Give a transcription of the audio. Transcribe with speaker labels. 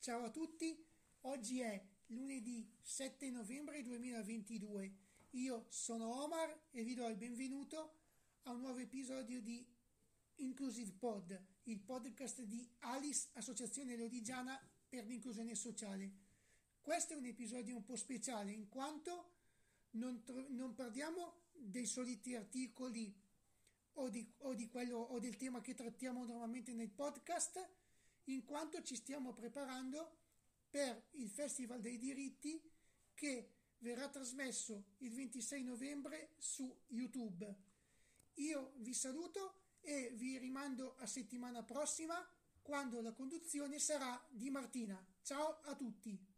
Speaker 1: Ciao a tutti, oggi è lunedì 7 novembre 2022. Io sono Omar e vi do il benvenuto a un nuovo episodio di Inclusive Pod, il podcast di Alice, Associazione Lodigiana per l'inclusione sociale. Questo è un episodio un po' speciale in quanto non, tro- non parliamo dei soliti articoli o, di, o, di quello, o del tema che trattiamo normalmente nel podcast, in quanto ci stiamo preparando per il Festival dei diritti che verrà trasmesso il 26 novembre su YouTube. Io vi saluto e vi rimando a settimana prossima quando la conduzione sarà di Martina. Ciao a tutti!